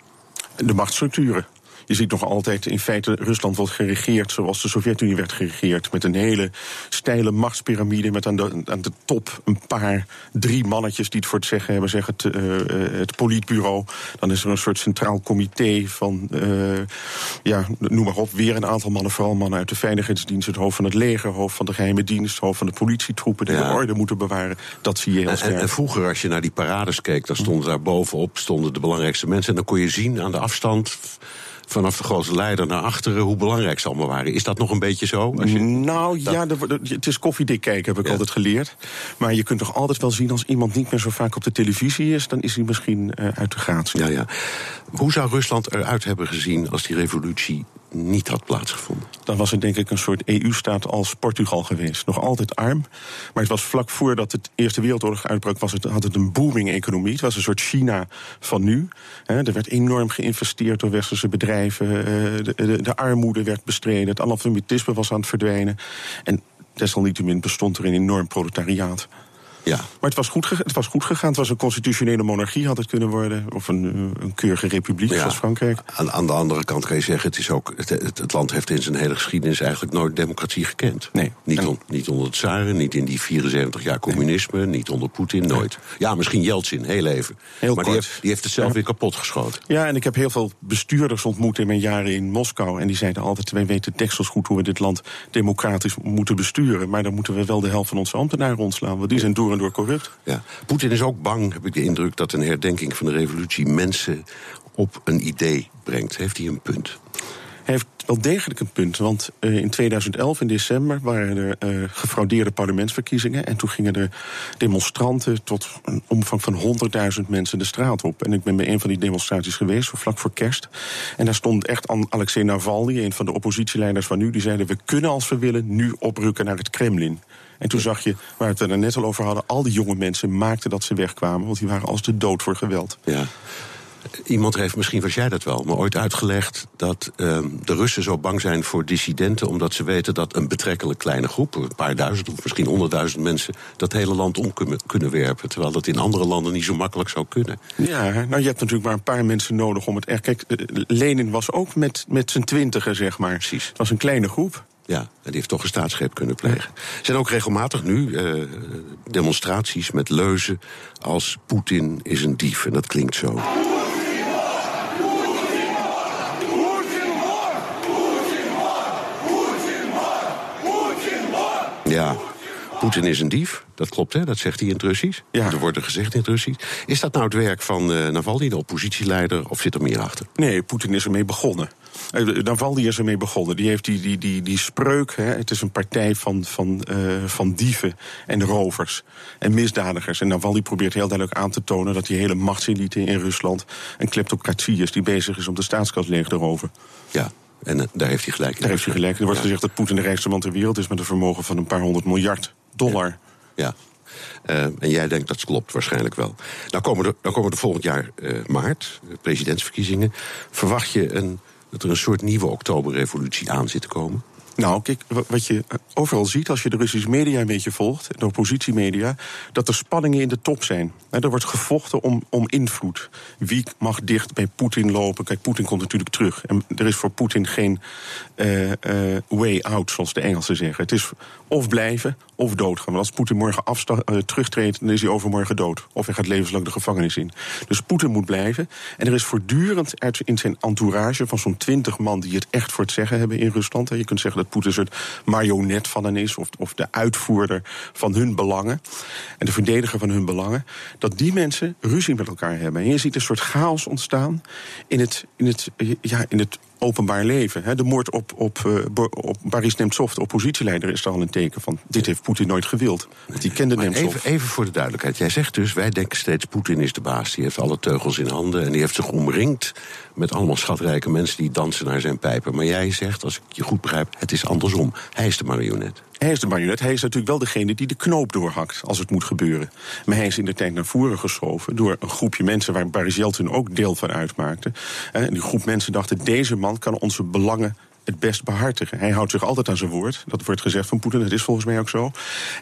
De machtsstructuren. Je ziet nog altijd in feite Rusland wordt geregeerd zoals de Sovjet-Unie werd geregeerd. Met een hele steile machtspyramide. Met aan de, aan de top een paar, drie mannetjes die het voor het zeggen hebben. Zeg het, uh, het politbureau. Dan is er een soort centraal comité van, uh, ja, noem maar op. Weer een aantal mannen, vooral mannen uit de veiligheidsdienst. Het hoofd van het leger, hoofd van de geheime dienst. Hoofd van de politietroepen die ja. de orde moeten bewaren. Dat zie je heel sterk. En, en, vroeger als je naar die parades keek, dan stonden daar bovenop stonden de belangrijkste mensen. En dan kon je zien aan de afstand vanaf de grote leider naar achteren hoe belangrijk ze allemaal waren. Is dat nog een beetje zo? Als je nou dat... ja, de, de, het is koffiedik kijken, heb ik ja. altijd geleerd. Maar je kunt toch altijd wel zien als iemand niet meer zo vaak op de televisie is, dan is hij misschien uh, uit de gratie. Ja, ja. Hoe zou Rusland eruit hebben gezien als die revolutie niet had plaatsgevonden? Dan was het denk ik een soort EU-staat als Portugal geweest. Nog altijd arm. Maar het was vlak voordat het Eerste Wereldoorlog uitbrak, was het, had het een booming economie. Het was een soort China van nu. Er werd enorm geïnvesteerd door westerse bedrijven. Uh, de, de, de, armoede werd bestreden. Het analfabetisme was aan het verdwijnen. En desalniettemin bestond er een enorm proletariaat. Ja. Maar het was, goed het was goed gegaan. Het was een constitutionele monarchie, had het kunnen worden. Of een, een keurige republiek, ja. zoals Frankrijk. Aan, aan, de andere kant kan je zeggen, het, is ook, het, het, het, land heeft in zijn hele geschiedenis eigenlijk nooit democratie gekend. Nee. Niet, on, niet onder het Tsaren, niet in die 74 jaar communisme, nee. niet onder Poetin, nooit. Nee. Ja, misschien Yeltsin, heel even. Heel maar kort. Die, heeft, die heeft het zelf ja. weer kapot geschoten. Ja, en ik heb heel veel bestuurders ontmoet in mijn jaren in Moskou. En die zeiden altijd, wij weten deksels goed hoe we dit land democratisch moeten besturen. Maar dan moeten we wel de helft van onze ambtenaren ontslaan. Want die zijn door door corrupt. Ja. Poetin is ook bang, heb ik de indruk, dat een herdenking van de revolutie mensen op een idee brengt. Heeft hij een punt? Hij heeft wel degelijk een punt. Want uh, in 2011, in december, waren er uh, gefraudeerde parlementsverkiezingen. En toen gingen er demonstranten tot een omvang van 100.000 mensen de straat op. En ik ben bij een van die demonstraties geweest, vlak voor kerst. En daar stond echt Alexei Navalny, een van de oppositieleiders van nu. Die zeiden: We kunnen als we willen nu oprukken naar het Kremlin. En toen zag je, waar we het er net al over hadden, al die jonge mensen maakten dat ze wegkwamen. Want die waren als de dood voor geweld. Ja. Iemand heeft, misschien was jij dat wel, maar ooit uitgelegd dat ehm, de Russen zo bang zijn voor dissidenten. omdat ze weten dat een betrekkelijk kleine groep, een paar duizend of misschien honderdduizend mensen. dat hele land om kunnen, kunnen werpen. Terwijl dat in andere landen niet zo makkelijk zou kunnen. Ja, nou je hebt natuurlijk maar een paar mensen nodig om het echt. Kijk, eh, Lenin was ook met, met z'n twintigen, zeg maar. Precies. Het was een kleine groep. Ja, en die heeft toch een staatsgreep kunnen plegen. Er zijn ook regelmatig nu eh, demonstraties met leuzen als Poetin is een dief. En dat klinkt zo. Ja, Poetin is een dief. Dat klopt, hè? Dat zegt hij in het Russisch. Ja. Er wordt er gezegd in het Russisch. Is dat nou het werk van eh, Navalny, de oppositieleider, of zit er meer achter? Nee, Poetin is ermee begonnen. Eh, Navalny is ermee begonnen. Die heeft die, die, die, die spreuk. Hè, het is een partij van, van, eh, van dieven en rovers en misdadigers. En Navalny probeert heel duidelijk aan te tonen dat die hele machtselite in Rusland een kleptocratie is die bezig is om de staatskas leeg te roven. Ja, en daar heeft hij gelijk in. Daar heeft hij gelijk. Er wordt Ja. gezegd dat Poetin de rijkste man ter wereld is met een vermogen van een paar honderd miljard dollar. Ja. Eh, en jij denkt dat klopt waarschijnlijk wel. Nou komen er, dan komen er volgend jaar eh, maart, de presidentsverkiezingen. Verwacht je een, dat er een soort nieuwe oktoberrevolutie aan zit te komen? Nou, kijk, wa- wat je eh, overal ziet als je de Russische media een beetje volgt, de oppositiemedia, dat er spanningen in de top zijn. Hè, Er wordt gevochten om, om invloed. Wie mag dicht bij Poetin lopen? Kijk, Poetin komt natuurlijk terug. En er is voor Poetin geen eh, eh, way out, zoals de Engelsen zeggen. Het is of blijven of doodgaan. Want als Poetin morgen eh, terugtreedt, dan is hij overmorgen dood. Of hij gaat levenslang de gevangenis in. Dus Poetin moet blijven. En er is voortdurend in zijn entourage van zo'n twintig man die het echt voor het zeggen hebben in Rusland. hè. Je kunt zeggen dat Poetin een soort marionet van hen is, of, of de uitvoerder van hun belangen. En de verdediger van hun belangen. Dat die mensen ruzie met elkaar hebben. En je ziet een soort chaos ontstaan in het, in het, ja, in het openbaar leven. De moord op, op, eh, op Boris Nemtsov, de oppositieleider, is er al een teken van. Dit heeft Poetin nooit gewild. Want die kende Maar Nemtsov. even, even voor de duidelijkheid. Jij zegt dus, wij denken steeds, Poetin is de baas. Die heeft alle teugels in handen en die heeft zich omringd... met allemaal schatrijke mensen die dansen naar zijn pijpen. Maar jij zegt, als ik je goed begrijp, het is andersom. Hij is de marionet. Hij is de marionet. Hij is natuurlijk wel degene die de knoop doorhakt als het moet gebeuren. Maar hij is in de tijd naar voren geschoven door een groepje mensen waar Boris Yeltsin ook deel van uitmaakte. En die groep mensen dachten: deze man kan onze belangen het best behartigen. Hij houdt zich altijd aan zijn woord. Dat wordt gezegd van Poetin. Dat is volgens mij ook zo.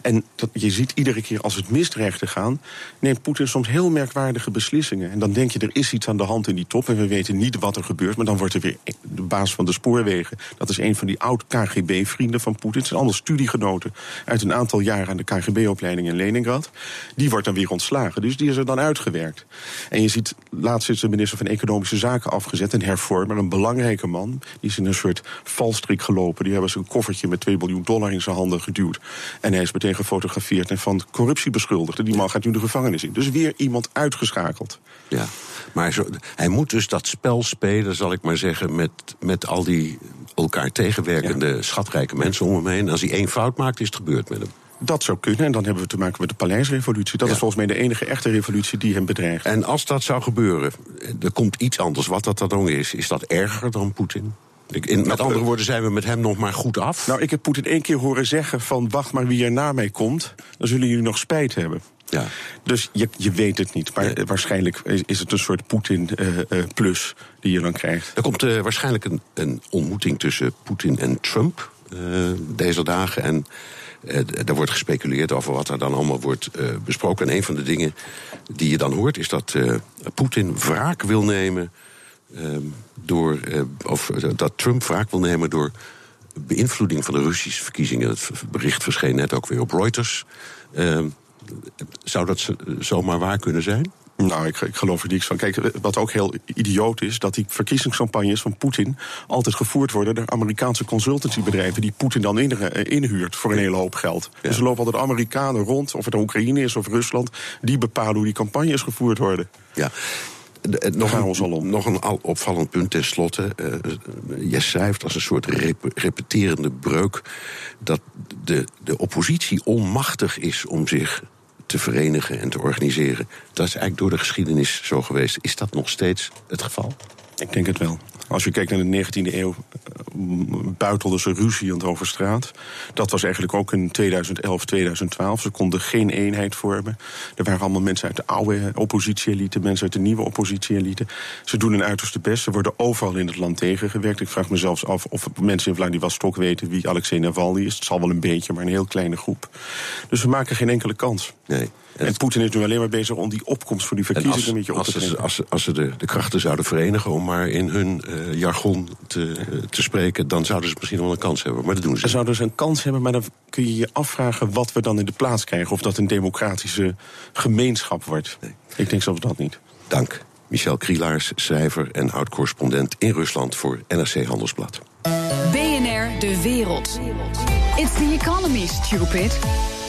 En dat, je ziet iedere keer als het mis dreigt te gaan, neemt Poetin soms heel merkwaardige beslissingen. En dan denk je, er is iets aan de hand in die top en we weten niet wat er gebeurt. Maar dan wordt er weer de baas van de spoorwegen. Dat is een van die oud-KGB-vrienden van Poetin. Het zijn allemaal studiegenoten uit een aantal jaren aan de KGB-opleiding in Leningrad. Die wordt dan weer ontslagen. Dus die is er dan uitgewerkt. En je ziet, laatst is de minister van Economische Zaken afgezet. Een hervormer, een belangrijke man. Die is in een soort valstrik gelopen. Die hebben ze een koffertje met 2 miljoen dollar in zijn handen geduwd. En hij is meteen gefotografeerd en van corruptie beschuldigd. En die man gaat nu de gevangenis in. Dus weer iemand uitgeschakeld. Ja, maar zo, hij moet dus dat spel spelen, zal ik maar zeggen, met, met al die elkaar tegenwerkende schatrijke mensen om hem heen. Als hij één fout maakt, is het gebeurd met hem. Dat zou kunnen. En dan hebben we te maken met de Paleisrevolutie. Dat Ja. is volgens mij de enige echte revolutie die hem bedreigt. En als dat zou gebeuren, er komt iets anders, wat dat dan ook is, is dat erger dan Poetin? Ik- In, met andere woorden, zijn we met hem nog maar goed af? Nou, ik heb Poetin één keer horen zeggen van... wacht maar wie er na mij komt, dan zullen jullie nog spijt hebben. Ja. Dus je, je weet het niet. Maar eh, waarschijnlijk is, het een soort Poetin-plus die je dan krijgt. Er komt eh, waarschijnlijk een, een ontmoeting tussen Poetin en Trump eh, deze dagen. En eh, daar wordt gespeculeerd over wat er dan allemaal wordt eh, besproken. En een van de dingen die je dan hoort is dat eh, Poetin wraak wil nemen. Ehm, door, eh, of eh, dat Trump wraak wil nemen door beïnvloeding van de Russische verkiezingen. Het bericht verscheen net ook weer op Reuters. Ehm, zou dat z- zomaar waar kunnen zijn? Nou, ik, ik geloof er niks van. Kijk, wat ook heel idioot is, dat die verkiezingscampagnes van Poetin altijd gevoerd worden door Amerikaanse consultancybedrijven die Poetin dan in, eh, inhuurt voor een hele hoop geld. Dus er lopen altijd Amerikanen rond, of het Oekraïne is of Rusland, die bepalen hoe die campagnes gevoerd worden. Ja. Eh, nog, een, nog een al opvallend punt tenslotte. Uh, je schrijft als een soort rep- repeterende breuk dat de, de oppositie onmachtig is om zich te verenigen en te organiseren. Dat is eigenlijk door de geschiedenis zo geweest. Is dat nog steeds het geval? Ik denk het wel. Als je kijkt naar de 19e eeuw, eh, buitelden ze ruziend over straat. Dat was eigenlijk ook in 2011, 2012. Ze konden geen eenheid vormen. Er waren allemaal mensen uit de oude oppositie-elite, mensen uit de nieuwe oppositie-elite. Ze doen hun uiterste best. Ze worden overal in het land tegengewerkt. Ik vraag me zelfs af of mensen in Vladivostok weten wie Alexei Navalny is. Het zal wel een beetje, maar een heel kleine groep. Dus we maken geen enkele kans. Nee. En Poetin is nu alleen maar bezig om die opkomst voor die En verkiezingen als, een beetje op als, te ze, trekken. als, ze- als ze de, de krachten zouden verenigen om maar in hun eh, jargon te, eh, te spreken, dan zouden ze misschien wel een kans hebben. Maar dat doen ze. Ze zouden dus een kans hebben, maar dan kun je je afvragen wat we dan in de plaats krijgen. Of dat een democratische gemeenschap wordt. Ik denk zelfs dat niet. Dank. Michel Krielaars, schrijver en oud-correspondent in Rusland voor NRC Handelsblad. BNR De Wereld. It's the economy, stupid.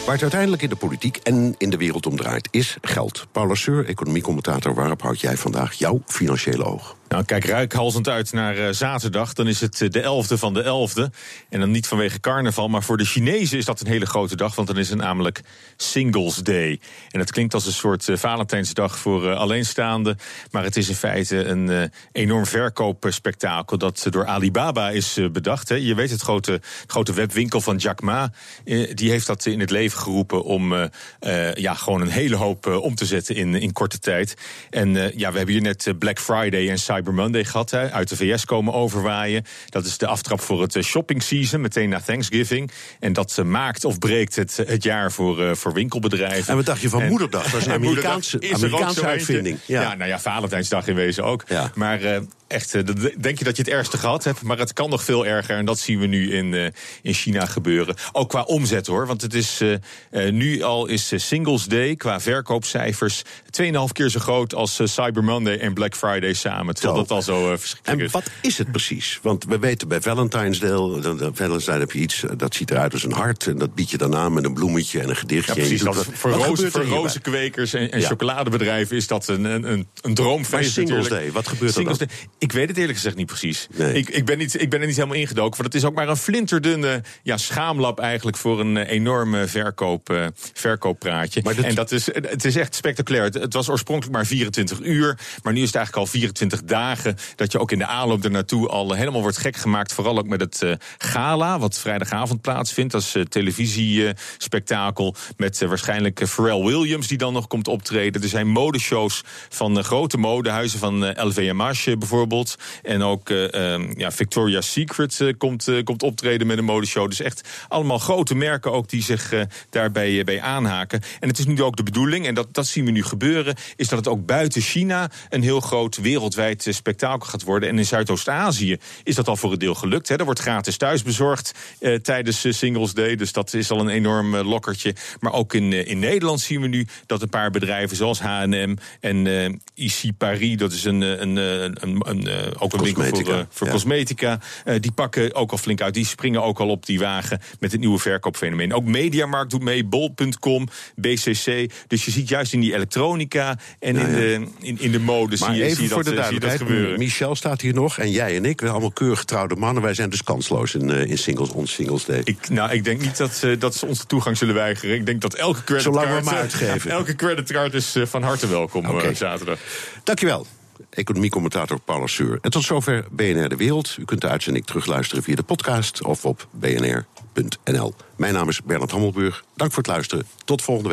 Waar het uiteindelijk in de politiek en in de wereld om draait, is geld. Paul Lasseur, economiecommentator, waarop houd jij vandaag jouw financiële oog? Nou, kijk ruikhalzend uit naar eh, zaterdag. Dan is het eh, de 11e van de 11e. En dan niet vanwege carnaval, maar voor de Chinezen is dat een hele grote dag. Want dan is het namelijk Singles Day. En het klinkt als een soort eh, Valentijnsdag voor alleenstaanden. Maar het is in feite een enorm verkoopspektakel dat door Alibaba is bedacht. Je weet het grote, grote webwinkel van Jack Ma. die heeft dat in het leven geroepen om ja, gewoon een hele hoop om te zetten in, in korte tijd. En ja, we hebben hier net Black Friday en Cyber Monday gehad. Hè, uit de VS komen overwaaien. Dat is de aftrap voor het eh, shopping season, meteen na Thanksgiving. En dat eh, maakt of breekt het, het jaar voor, eh, voor winkelbedrijven. En wat dacht je van Moederdag? Dat is een (laughs) Amerikaanse- er uitvinding. Ja. Ja. nou ja, Valentijnsdag in wezen ook. Maar eh, echt, eh, denk je dat je het ergste gehad hebt, maar het kan nog veel erger. En dat zien we nu in, eh, in China gebeuren. Ook qua omzet hoor, want het is eh, nu al is Singles Day qua verkoopcijfers 2,5 keer zo groot als Cyber Monday en Black Friday samen. Terwijl dat al zo verschrikkelijk En wat is het precies? Want we weten bij Valentine's Day, heb je iets, dat ziet eruit als een hart. En dat bied je dan aan met een bloemetje en een gedichtje. Ja, precies. Dat, voor wat er rozenkwekers en, en Ja. chocoladebedrijven is dat een, een, een, een droomfeest. Maar Singles natuurlijk. Day, wat gebeurt er dan? Ik weet het eerlijk gezegd niet precies. Nee. Ik, ik, ben niet, ik ben er niet helemaal ingedoken. Want het is ook maar een flinterdunne ja, schaamlab eigenlijk voor een eh, enorme verkoop, eh, verkooppraatje. En dat is, het is echt spectaculair. Het, het was oorspronkelijk maar 24 uur. Maar nu is het eigenlijk al 24 dagen. Dat je ook in de aanloop ernaartoe al helemaal wordt gek gemaakt. Vooral ook met het eh, gala, wat vrijdagavond plaatsvindt. Is uh, televisiespektakel. met eh, waarschijnlijk eh, Pharrell Williams die dan nog komt optreden. Er zijn modeshows van eh, grote modehuizen. Van eh, LVMH bijvoorbeeld. En ook eh, ehm, ja, Victoria's Secret eh, komt, eh, komt optreden met een modeshow. Dus echt allemaal grote merken ook die zich daarbij bij aanhaken. En het is nu ook de bedoeling, en dat, dat zien we nu gebeuren... is dat het ook buiten China een heel groot wereldwijd spektakel gaat worden. En in Zuidoost-Azië is dat al voor een deel gelukt. Hè. Er wordt gratis thuis bezorgd eh, tijdens Singles Day. Dus dat is al een enorm lokkertje. Maar ook in, in Nederland zien we nu dat een paar bedrijven zoals H&M en eh Ici Paris... dat is een, een, een, een, eh, ook een winkel voor, Cosmetica, eh, voor ja. cosmetica. eh, die pakken ook al flink uit. Die springen ook al op die wagen met het nieuwe verkoopfenomeen. Ook Mediamarkt doet mee, Bol.com, BCC. Dus je ziet juist in die elektronica en in, de, in, in de mode Maar zie, je, even zie, voor dat, de zie je dat duidelijkheid, gebeuren. Michel staat hier nog en jij en ik, we allemaal keurig getrouwde mannen. Wij zijn dus kansloos in, in singles, on Singles Day. Ik, nou, ik denk niet dat, eh, dat ze ons de toegang zullen weigeren. Ik denk dat elke creditcard, Zolang we eh, uitgeven. (laughs) elke creditcard is van harte welkom eh, zaterdag. Dankjewel. Economiecommentator Paul Sur. En tot zover BNR De Wereld. U kunt de uitzending terugluisteren via de podcast of op bnr.nl. Mijn naam is Bernard Hammelburg. Dank voor het luisteren. Tot volgende week.